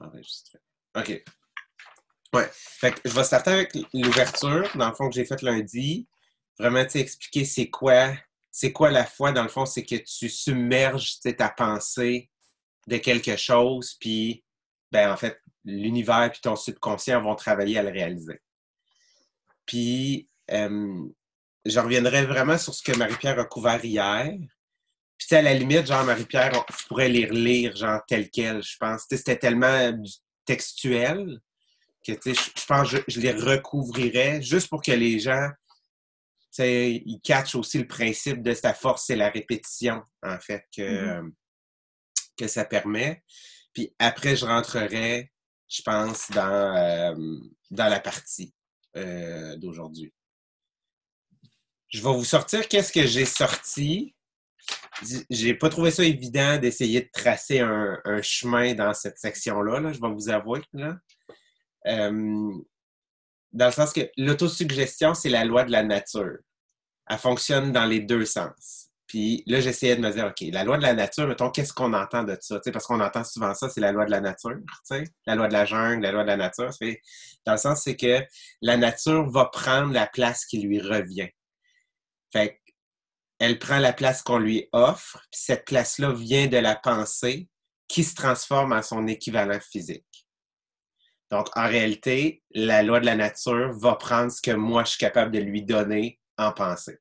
enregistrer. OK. Ouais. Fait que je vais starter avec l'ouverture, dans le fond, que j'ai faite lundi. Vraiment, tu expliquer c'est quoi, c'est quoi la foi, dans le fond, c'est que tu submerges ta pensée de quelque chose, puis, ben, en fait, l'univers puis ton subconscient vont travailler à le réaliser. Puis, euh, je reviendrai vraiment sur ce que Marie-Pierre a couvert hier. Puis, à la limite, genre, Marie-Pierre, je pourrais les relire, genre, tel quel, je pense. C'était tellement textuel que, tu sais, je pense que je, les recouvrirais juste pour que les gens, tu sais, ils catchent aussi le principe de sa force, c'est la répétition, en fait, que, mm-hmm. que ça permet. Puis après, je rentrerai, je pense, dans, euh, dans la partie euh, d'aujourd'hui. Je vais vous sortir qu'est-ce que j'ai sorti. J'ai pas trouvé ça évident d'essayer de tracer un, chemin dans cette section-là, là, je vais vous avouer. Euh, dans le sens que l'autosuggestion, c'est la loi de la nature. Elle fonctionne dans les deux sens. Puis là, j'essayais de me dire, OK, la loi de la nature, mettons, qu'est-ce qu'on entend de ça? parce qu'on entend souvent ça, c'est la loi de la nature, la loi de la jungle, la loi de la nature. Dans le sens, c'est que la nature va prendre la place qui lui revient. Fait elle prend la place qu'on lui offre, puis cette place-là vient de la pensée qui se transforme en son équivalent physique. Donc, en réalité, la loi de la nature va prendre ce que moi, je suis capable de lui donner en pensée.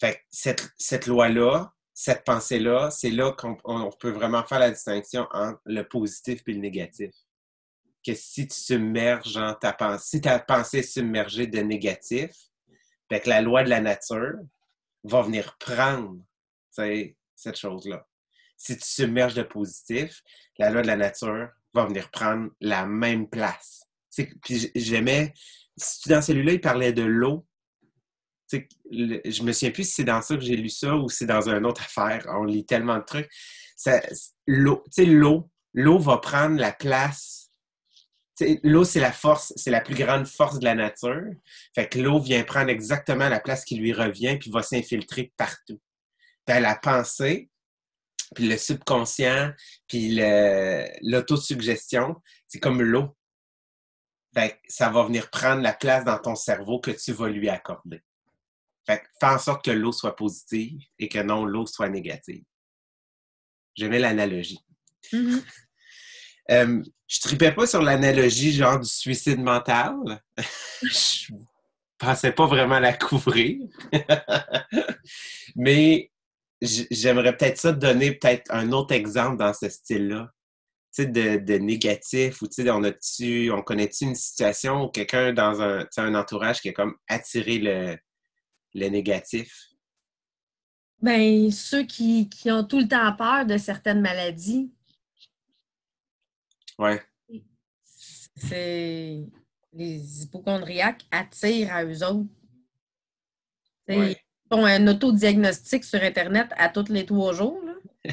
Fait cette, cette loi-là, cette pensée-là, c'est là, qu'on peut vraiment faire la distinction entre le positif et le négatif. Que si tu submerges en ta pensée, si ta pensée est submergée de négatif, fait la loi de la nature va venir prendre cette chose-là. Si tu submerges de positif, la loi de la nature va venir prendre la même place. Puis j'aimais, dans celui-là, il parlait de l'eau. Je me souviens plus si c'est dans ça que j'ai lu ça ou si c'est dans une autre affaire. On lit tellement de trucs. L'eau, l'eau va prendre la place L'eau, c'est la force, c'est la plus grande force de la nature. Fait que l'eau vient prendre exactement la place qui lui revient puis va s'infiltrer partout. Puis la pensée, puis le subconscient, puis l'autosuggestion, c'est comme l'eau. Fait ça va venir prendre la place dans ton cerveau que tu vas lui accorder. Fait que fais en sorte que l'eau soit positive et que non l'eau soit négative. Je mets l'analogie. Mm-hmm. Euh, je tripais pas sur l'analogie genre du suicide mental. je pensais pas vraiment la couvrir. Mais j'aimerais peut-être ça donner peut-être un autre exemple dans ce style-là. Tu sais, de, négatif, ou tu sais, on, on connaît-tu une situation où quelqu'un dans un, un entourage qui a comme attiré le, négatif? Ben, ceux qui, qui, ont tout le temps peur de certaines maladies, Ouais. C'est. Les hypochondriaques attirent à eux autres. Ils font un autodiagnostic sur Internet à tous les trois jours.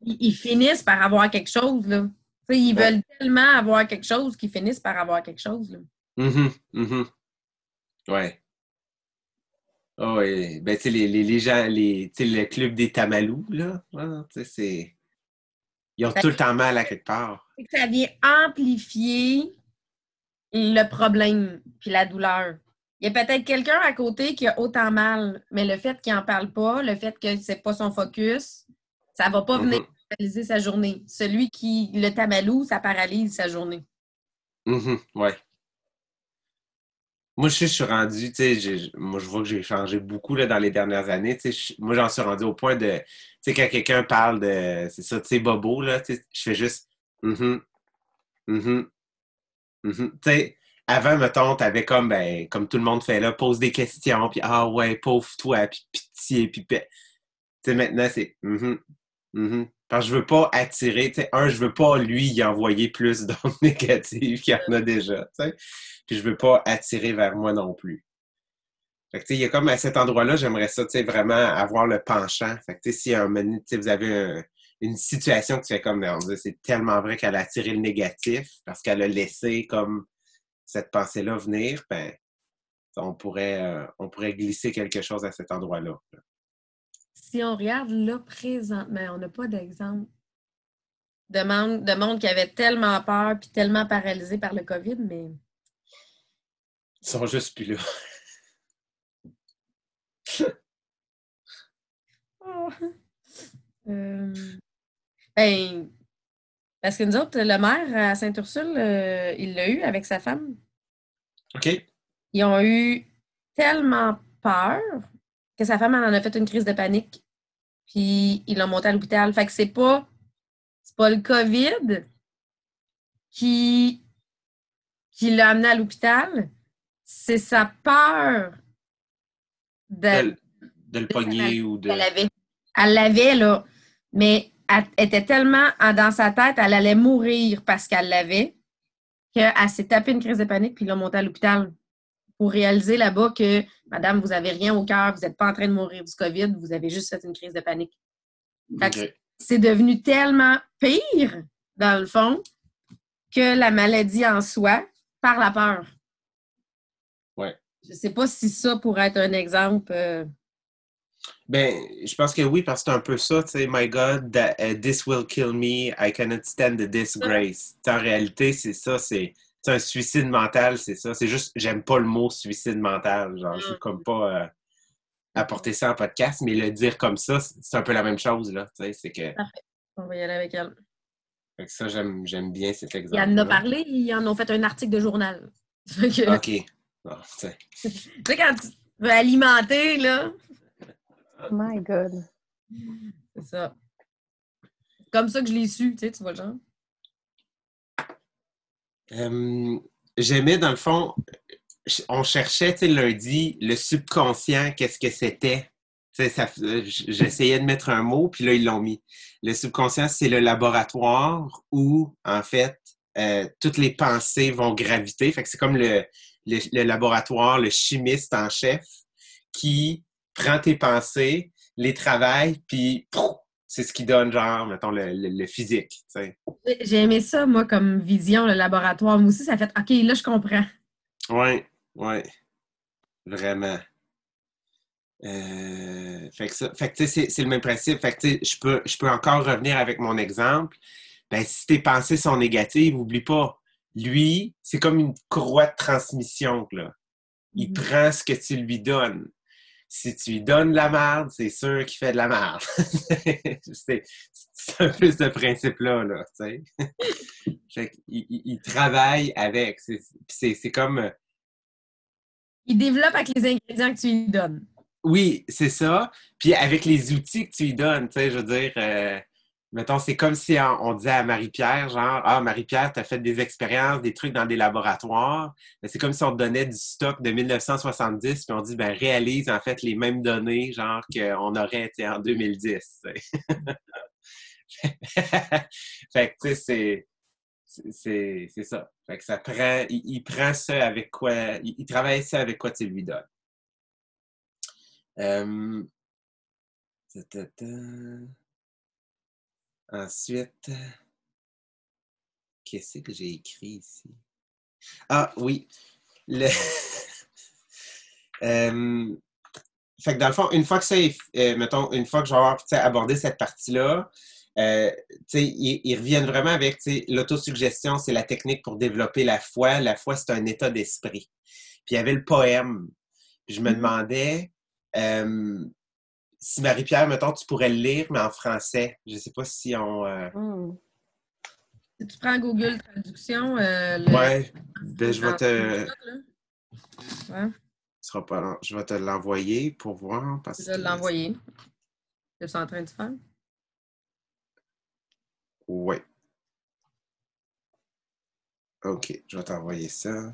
ils, finissent par avoir quelque chose. Là. ils veulent tellement avoir quelque chose qu'ils finissent par avoir quelque chose. Là. Mm -hmm. Ouais. Oh, oui. Ben, tu sais, les, les, les, gens, les, le club des tamalous, là, c'est. Ils ont tout le temps mal à quelque part. Ça vient amplifier le problème puis la douleur. Il y a peut-être quelqu'un à côté qui a autant mal, mais le fait qu'il n'en parle pas, le fait que c'est pas son focus, ça va pas venir mm-hmm. paralyser sa journée. Celui qui le tamalou, ça paralyse sa journée. Mm Ouais. Moi, je suis rendu, tu sais, moi, je vois que j'ai changé beaucoup là, dans les dernières années. Tu sais, moi, j'en suis rendu au point de, tu sais, quand quelqu'un parle de, c'est ça, tu sais, bobo, là, tu sais, je fais juste, mm -hmm, Tu sais, avant, mettons, t'avais comme, ben, comme tout le monde fait là, pose des questions, puis ah ouais, pauvre toi, puis pitié, puis, tu sais, maintenant, c'est, mm Parce que je veux pas attirer, tu sais, un, je veux pas lui y envoyer plus d'ondes négatives qu'il y en a déjà, tu sais puis je veux pas attirer vers moi non plus. Fait que, il y a comme à cet endroit-là, j'aimerais ça, vraiment avoir le penchant. Fait que, si un vous avez une situation qui fait comme, c'est tellement vrai qu'elle a attiré le négatif parce qu'elle a laissé comme cette pensée-là venir, ben, on pourrait, euh, on pourrait glisser quelque chose à cet endroit-là. Si on regarde là présentement, on n'a pas d'exemple. de monde, de monde qui avait tellement peur puis tellement paralysé par le COVID, mais. Ils sont juste plus là. Oh. Euh, ben, parce que nous autres, le maire à Saint-Ursule, euh, il l'a eu avec sa femme. OK. Ils ont eu tellement peur que sa femme en a fait une crise de panique. Puis ils l'ont monté à l'hôpital. Fait que c'est pas, c'est pas le COVID qui, qui l'a amené à l'hôpital, c'est sa peur de, De, de le pogner ou de. Elle l'avait. Elle l'avait, là. Mais elle était tellement en- dans sa tête, elle allait mourir parce qu'elle l'avait, qu'elle s'est tapée une crise de panique puis ils l'ont montée à l'hôpital pour réaliser là-bas que, madame, vous n'avez rien au cœur, vous n'êtes pas en train de mourir du COVID, vous avez juste fait une crise de panique. C'est devenu tellement pire, dans le fond, que la maladie en soi, par la peur. Ouais. Je sais pas si ça pourrait être un exemple. euh, Ben, je pense que oui, parce que c'est un peu ça, tu sais, my God, that, uh, this will kill me, I cannot stand the disgrace. En réalité, c'est ça, c'est c'est un suicide mental, c'est ça. C'est juste, j'aime pas le mot suicide mental. Genre, je veux comme pas euh, apporter ça en podcast, mais le dire comme ça, c'est un peu la même chose, là. Tu sais, c'est que, On va y aller avec elle. fait que ça, j'aime j'aime bien cet exemple. Il en a parlé, ils en ont fait un article de journal. Fait que, OK. Tu sais. quand tu veux alimenter, là, My God. c'est ça. Comme ça que je l'ai su, tu sais, tu vois le genre. Euh, J'aimais, dans le fond, on cherchait, tu lundi, le subconscient, qu'est-ce que c'était. Euh, J'essayais de mettre un mot, puis là, ils l'ont mis. Le subconscient, c'est le laboratoire où, en fait, euh, toutes les pensées vont graviter. Fait que c'est comme le, laboratoire, le chimiste en chef qui prend tes pensées, les travaille, puis c'est ce qui donne, genre, mettons, le, le- le physique. J'ai- aimé ça, moi, comme vision, le laboratoire. Moi aussi, ça fait OK, là, je comprends. Oui, oui. Vraiment. Euh, fait que ça, fait que tu sais, c'est, le même principe. Fait que je peux, je peux encore revenir avec mon exemple. Ben, si tes pensées sont négatives, oublie pas. Lui, c'est comme une courroie de transmission, là. Il Mhm. prend ce que tu lui donnes. Si tu lui donnes de la merde, c'est sûr qu'il fait de la merde. c'est, un peu ce principe-là, là, tu sais. fait qu'il il, il travaille avec. C'est comme... euh, Il développe avec les ingrédients que tu lui donnes. Oui, c'est ça. Puis avec les outils que tu lui donnes, tu sais, je veux dire, euh, mettons, c'est comme si on, disait à Marie-Pierre, genre, ah, Marie-Pierre, tu as fait des expériences, des trucs dans des laboratoires. Mais c'est comme si on te donnait du stock de 1970, puis on dit, ben, réalise en fait les mêmes données, genre, qu'on aurait été en 2010. tu sais. fait que, tu sais, c'est. c'est- ça. Fait que ça prend. Il, prend ça avec quoi. Il, il travaille ça avec quoi tu lui donnes. Euh. Ensuite, qu'est-ce que j'ai écrit ici? Ah oui, le... Euh, fait que dans le fond, une fois que ça est, euh, mettons, une fois que je vais avoir abordé cette partie-là, euh, ils, ils reviennent vraiment avec l'autosuggestion, c'est la technique pour développer la foi. La foi, c'est un état d'esprit. Puis il y avait le poème. Puis je me Mhm. demandais euh, si Marie-Pierre, mettons, tu pourrais le lire, mais en français. Je ne sais pas si on. euh, Hmm. Si tu prends Google Traduction, euh, le- Ouais, ben, je vais te. Ouais, sera pas long. Je vais te l'envoyer pour voir. Parce je vais l'envoyer. Je suis en train de faire. Oui. OK, je vais t'envoyer ça.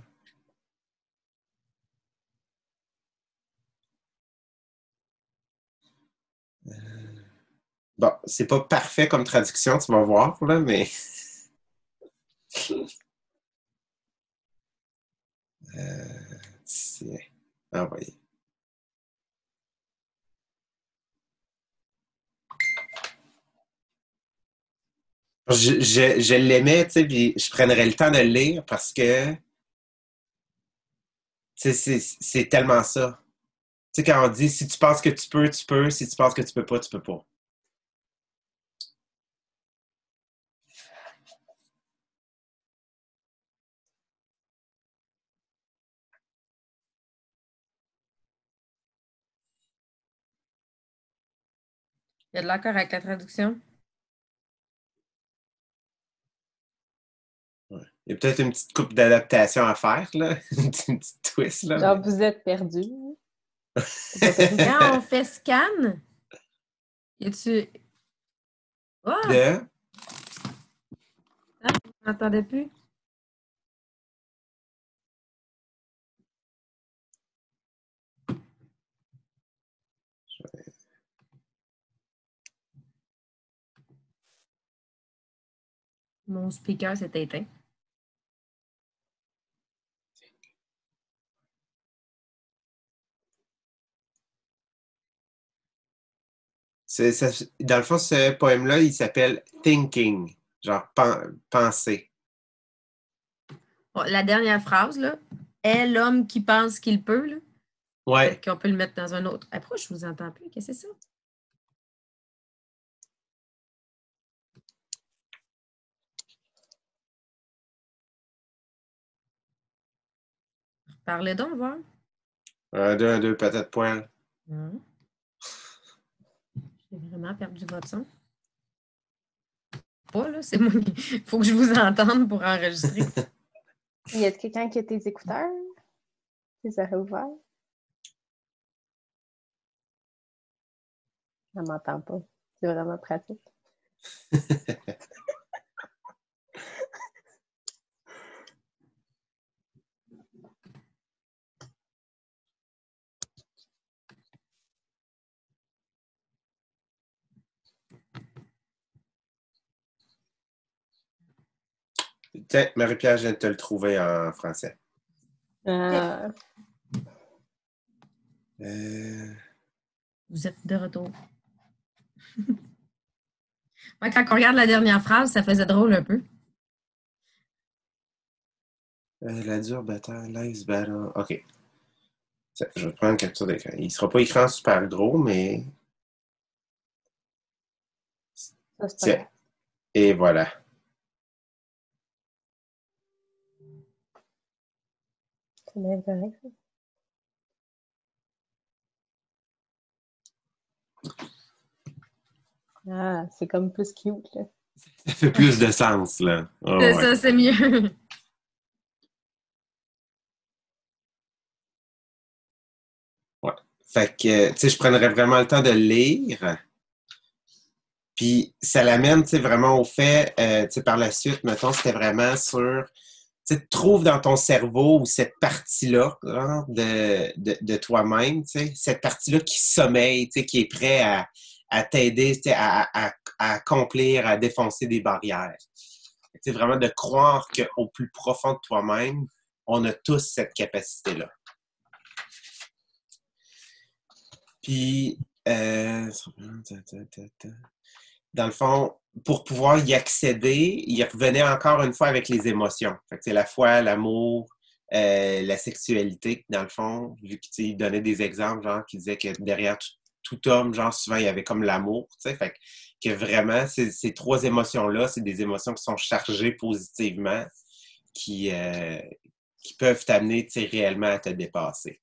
Bon, c'est pas parfait comme traduction, tu vas voir, là, mais. Euh, tiens, envoyé. Je, je, l'aimais, tu sais, puis je prendrais le temps de le lire parce que c'est tellement ça. Tu sais, quand on dit si tu penses que tu peux, tu peux, si tu penses que tu peux pas, tu peux pas. Il y a de l'accord avec la traduction? Il y a peut-être une petite coupe d'adaptation à faire, là. une petite twist, là. Genre, vous êtes perdu. Quand on fait scan, y a-tu? Ah! De... Je m'entendais plus. Mon speaker s'est éteint. ça- dans le fond, ce poème-là, il s'appelle Thinking, genre pen- penser. Bon, la dernière phrase, là, est l'homme qui pense qu'il peut, là. Ouais. Qu'on peut le mettre dans un autre. Pourquoi je vous entends plus? Qu'est-ce que c'est ça? Parlez donc, voir? Un, deux, un, deux, peut-être poil. Non. J'ai vraiment perdu votre son. Pas, là, c'est moi. Il faut que je vous entende pour enregistrer. Y a quelqu'un qui a tes écouteurs? Tu les aurais ouverts? Elle m'entend pas. C'est vraiment pratique. Tiens, Marie-Pierre, je viens de te le trouver en français. Ah, Euh, Vous êtes de retour. Ouais, quand on regarde la dernière phrase, ça faisait drôle un peu. euh, la dure bataille, life's battle. OK. Je vais prendre une capture d'écran. Il ne sera pas écran super gros, mais. ça, Tiens. Et voilà. Ah, c'est comme plus cute, là. Ça fait plus de sens, là. Ah, C'est ouais. ça, c'est mieux. Fait que, tu sais, je prendrais vraiment le temps de le lire. Puis ça l'amène, tu sais, vraiment au fait, euh, tu sais, par la suite, mettons, c'était vraiment sur, tu sais, trouve dans ton cerveau cette partie-là genre, de, de, toi-même, cette partie-là qui sommeille, qui est prêt à, à t'aider, à, à, à accomplir, à défoncer des barrières. Sais, vraiment de croire qu'au plus profond de toi-même, on a tous cette capacité-là. Puis, euh, dans le fond, pour pouvoir y accéder, il revenait encore une fois avec les émotions. C'est la foi, l'amour, euh, la sexualité, dans le fond, vu qu'il donnait des exemples, genre, qui disaient que derrière tout, tout homme, genre, souvent, il y avait comme l'amour, tu sais. Fait que, vraiment, ces, ces trois émotions-là, c'est des émotions qui sont chargées positivement, qui, euh, qui peuvent t'amener, tu sais, réellement à te dépasser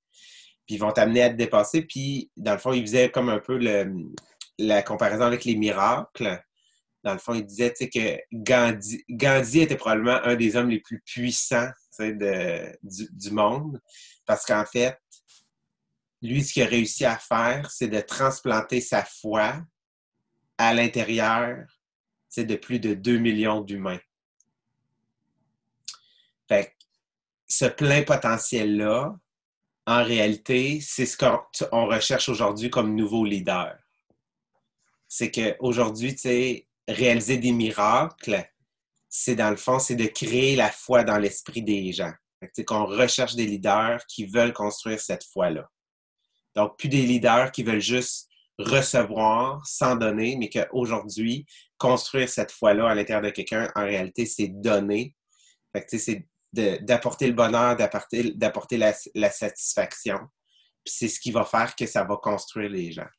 puis ils vont t'amener à te dépasser. Puis, dans le fond, il faisait comme un peu le, la comparaison avec les miracles. Dans le fond, il disait que Gandhi, Gandhi était probablement un des hommes les plus puissants de, du, monde. Parce qu'en fait, lui, ce qu'il a réussi à faire, c'est de transplanter sa foi à l'intérieur de plus de 2 millions d'humains. Ce plein potentiel-là, en réalité, c'est ce qu'on on recherche aujourd'hui comme nouveau leader. C'est qu'aujourd'hui, tu sais, réaliser des miracles, c'est dans le fond, c'est de créer la foi dans l'esprit des gens. Sais, qu'on recherche des leaders qui veulent construire cette foi-là. Donc, plus des leaders qui veulent juste recevoir sans donner, mais qu'aujourd'hui, construire cette foi-là à l'intérieur de quelqu'un, en réalité, c'est donner. C'est d'apporter le bonheur, d'apporter la, la satisfaction. C'est ce qui va faire que ça va construire les gens.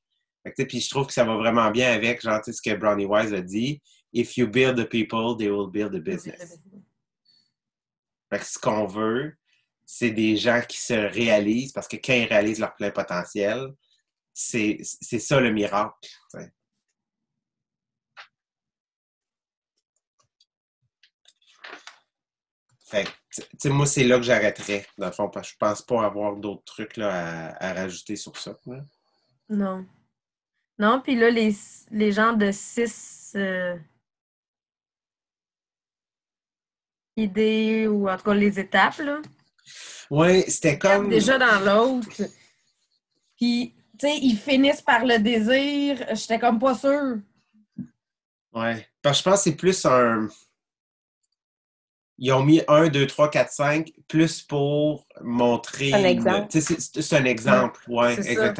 Puis je trouve que ça va vraiment bien avec genre, ce que Brownie Wise a dit. If you build the people, they will build the business. Fait que ce qu'on veut, c'est des gens qui se réalisent parce que quand ils réalisent leur plein potentiel, c'est ça le miracle. Fait que, moi, c'est là que j'arrêterais, dans le fond, parce que je pense pas avoir d'autres trucs là, à, rajouter sur ça. Non. Non, puis là, les, les gens de six euh, idées, ou en tout cas les étapes, là, Ouais, c'était comme. déjà dans l'autre. Puis, tu sais, ils finissent par le désir. J'étais comme pas sûre. Ouais. Parce que je pense que c'est plus un. Ils ont mis 1, 2, 3, 4, 5, plus pour montrer. Un exemple. Tu sais, c'est un exemple, ouais, c'est ça.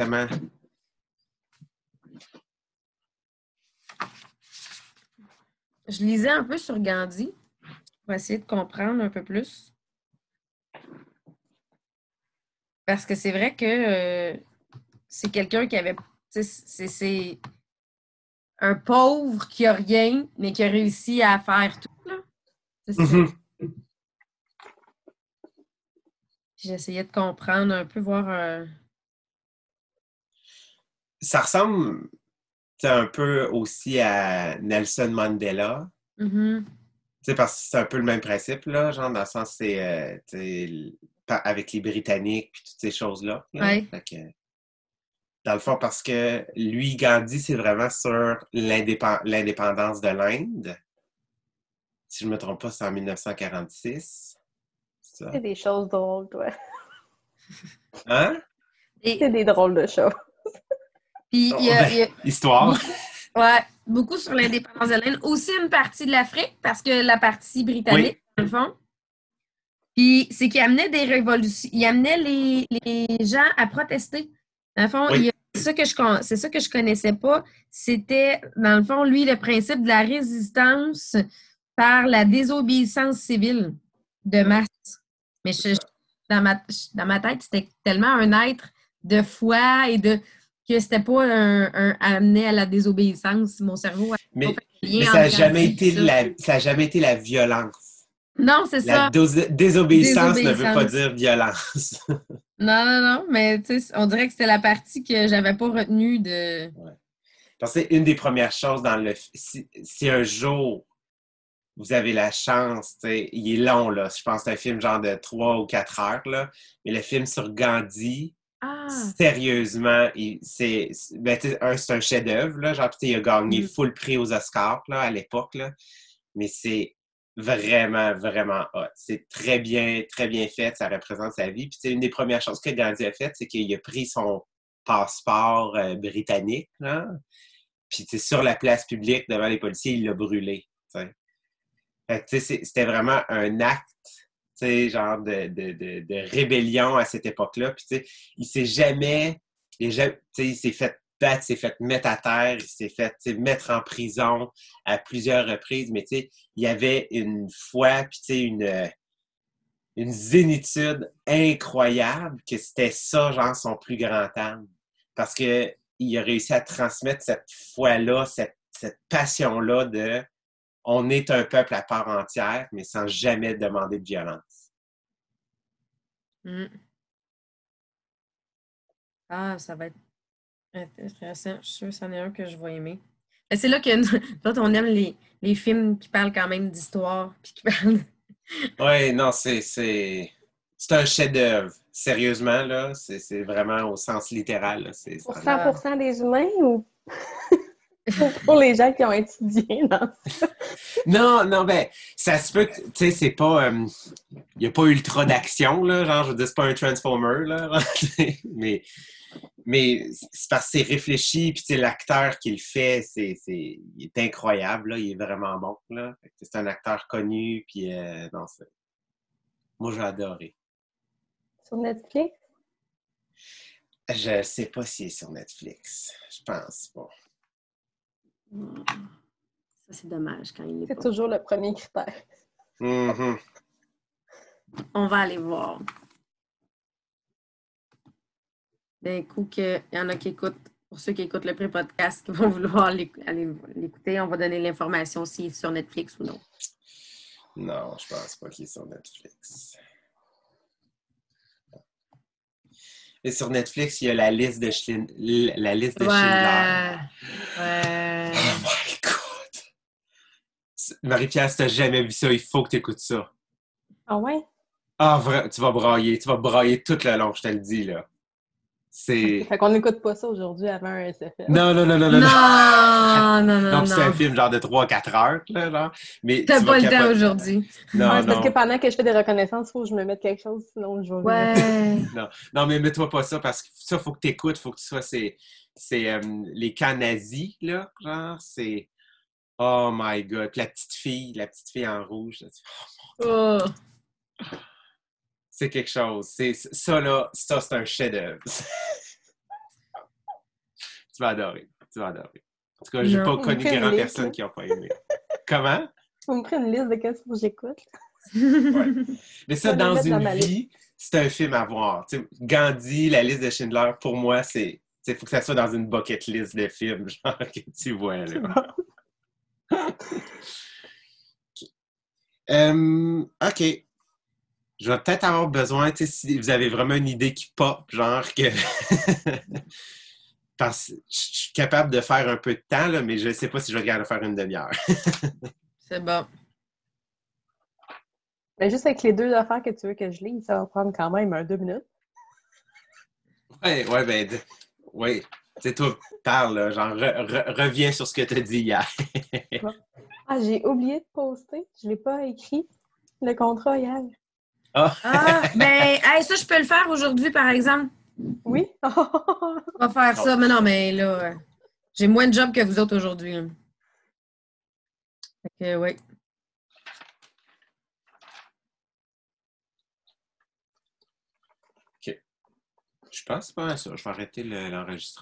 Je lisais un peu sur Gandhi pour essayer de comprendre un peu plus. Parce que c'est vrai que euh, c'est quelqu'un qui avait. C'est un pauvre qui a rien, mais qui a réussi à faire tout. là. Mhm. J'essayais de comprendre un peu, voir. euh, Ça ressemble un peu aussi à Nelson Mandela. mhm. Tu sais, parce que c'est un peu le même principe, là, genre, dans le sens, c'est, euh, avec les Britanniques, puis toutes ces choses-là. là. Ouais. Dans le fond, parce que lui, Gandhi, c'est vraiment sur l'indépen- l'indépendance de l'Inde. Si je ne me trompe pas, c'est en 1946. C'est ça? C'est des choses drôles, toi. Hein? Et C'est des drôles de choses. Puis, il y a- il y a- Histoire. Ouais, beaucoup sur l'indépendance de l'Inde. Aussi une partie de l'Afrique, parce que la partie britannique, dans le fond. Puis c'est qu'il amenait des révolutions. Il amenait les, les gens à protester. Dans le fond, Oui. il y a- c'est ça que je c'est ça que je connaissais pas. C'était, dans le fond, lui, le principe de la résistance par la désobéissance civile de masse. Mais je- je- dans, ma, dans ma tête, c'était tellement un être de foi et de que c'était pas un, un amené à la désobéissance. Mon cerveau a Mais, pas fait mais ça n'a jamais, été ça. la, ça a jamais été la violence. Non, c'est ça. désobéissance ne veut pas dire violence. Non, non, non, mais on dirait que c'était la partie que j'avais pas retenue de. Parce que c'est une des premières choses dans le. Si, si un jour vous avez la chance, il est long, là. Je pense que c'est un film genre de 3 ou 4 heures, là. Mais le film sur Gandhi, Ah! sérieusement, c'est. Ben, un, c'est un chef-d'œuvre. Genre, il a gagné Mm. full prix aux Oscars, là, à l'époque. Mais c'est vraiment, vraiment hot. C'est très bien, très bien fait. Ça représente sa vie. Puis, c'est une des premières choses que Gandhi a faites, c'est qu'il a pris son passeport euh, britannique, là. Puis, sur la place publique, devant les policiers, il l'a brûlé. c'était vraiment un acte, genre de, de, de, de rébellion à cette époque-là. Puis, tu sais, il s'est jamais, il, il s'est fait battre, il s'est fait mettre à terre, il s'est fait mettre en prison à plusieurs reprises, mais tu sais, il y avait une foi, puis tu sais, une, une zénitude incroyable que c'était ça, genre, son plus grand âme. Parce que il a réussi à transmettre cette foi-là, cette, cette passion-là de on est un peuple à part entière, mais sans jamais demander de violence. Mm. Ah, ça va être intéressant. Je suis sûre que c'en est un que je vais aimer. Mais c'est là que nous autres, on aime les, les films qui parlent quand même d'histoire. Puis qui parlent. Oui, non, c'est, c'est, c'est un chef-d'œuvre. Sérieusement, là, c'est, c'est vraiment au sens littéral. là, c'est, Pour c'est- 100 des humains ou? pour les gens qui ont étudié dans Non, non, ben, ça se peut que, tu sais, c'est pas. Il n'y a pas ultra d'action, là. Genre, je veux dire, c'est pas un Transformer, là. mais, mais c'est parce que c'est réfléchi, puis, tu sais, l'acteur qui le fait, c'est, c'est, il est incroyable, là. Il est vraiment bon, là. C'est un acteur connu, puis, euh, non, c'est. Moi, j'ai adoré. sur Netflix? Je sais pas s'il est sur Netflix. Je pense pas. Ça, c'est dommage quand il est C'est pas. toujours le premier critère. Mhm. On va aller voir. D'un coup, qu'il y en a qui écoutent, pour ceux qui écoutent le pré-podcast, qui vont vouloir l'éc- aller l'écouter, on va donner l'information s'il est sur Netflix ou non. Non, je pense pas qu'il est sur Netflix. Et sur Netflix, il y a la liste de, Schlin- la liste de Schindler. Ouais. Oh my God! C'est- Marie-Pierre, si t'as jamais vu ça, il faut que tu écoutes ça. Ah ouais? Ah, vrai, tu vas brailler. Tu vas brailler tout le long, je te le dis, là. C'est... Fait qu'on n'écoute pas ça aujourd'hui avant un SFL. Non, non, non, non, non. Non, non, non, Non, non. puis c'est un film genre de 3-4 heures, là, genre. Mais T'as tu pas le temps aujourd'hui. Non, Ouais, c'est parce non. que pendant que je fais des reconnaissances, il faut que je me mette quelque chose, sinon je vais. Ouais. Non, mais mets-toi pas ça parce que ça, faut que tu écoutes, faut que tu sois. C'est, c'est euh, les camps nazis, là, genre, c'est. Oh my god. Puis la petite fille, la petite fille en rouge, là, tu- Oh. c'est quelque chose. C'est, ça, là, ça, c'est un chef-d'œuvre. tu vas adorer. Tu vas adorer. En tout cas, j'ai pas connu grand personne qui n'a pas aimé. Comment? Faut me prendre une liste de qu'est-ce que j'écoute. Mais ça, dans une vie, c'est un film à voir. Tu Gandhi, la liste de Schindler, pour moi, c'est. Il faut que ça soit dans une bucket list de films, genre, que tu vois, là. Euh, OK. Je vais peut-être avoir besoin, tu sais, si vous avez vraiment une idée qui pop, genre que. Parce que je suis capable de faire un peu de temps, là, mais je ne sais pas si je vais regarder faire une demi-heure. C'est bon. Mais juste avec les deux affaires que tu veux que je lise, ça va prendre quand même un deux minutes. Ouais, ouais, ben, d- sais, toi, parle, là, genre, re- re- reviens sur ce que tu as dit hier. Ah, j'ai oublié de poster. Je l'ai pas écrit. Le contrat hier. Ah, Ah, ben, hey, ça, je peux le faire aujourd'hui, par exemple. Oui? On va faire ça. Mais non, mais là, j'ai moins de job que vous autres aujourd'hui. Fait que, oui. je pense pas à ça. Je vais arrêter le- l'enregistrement.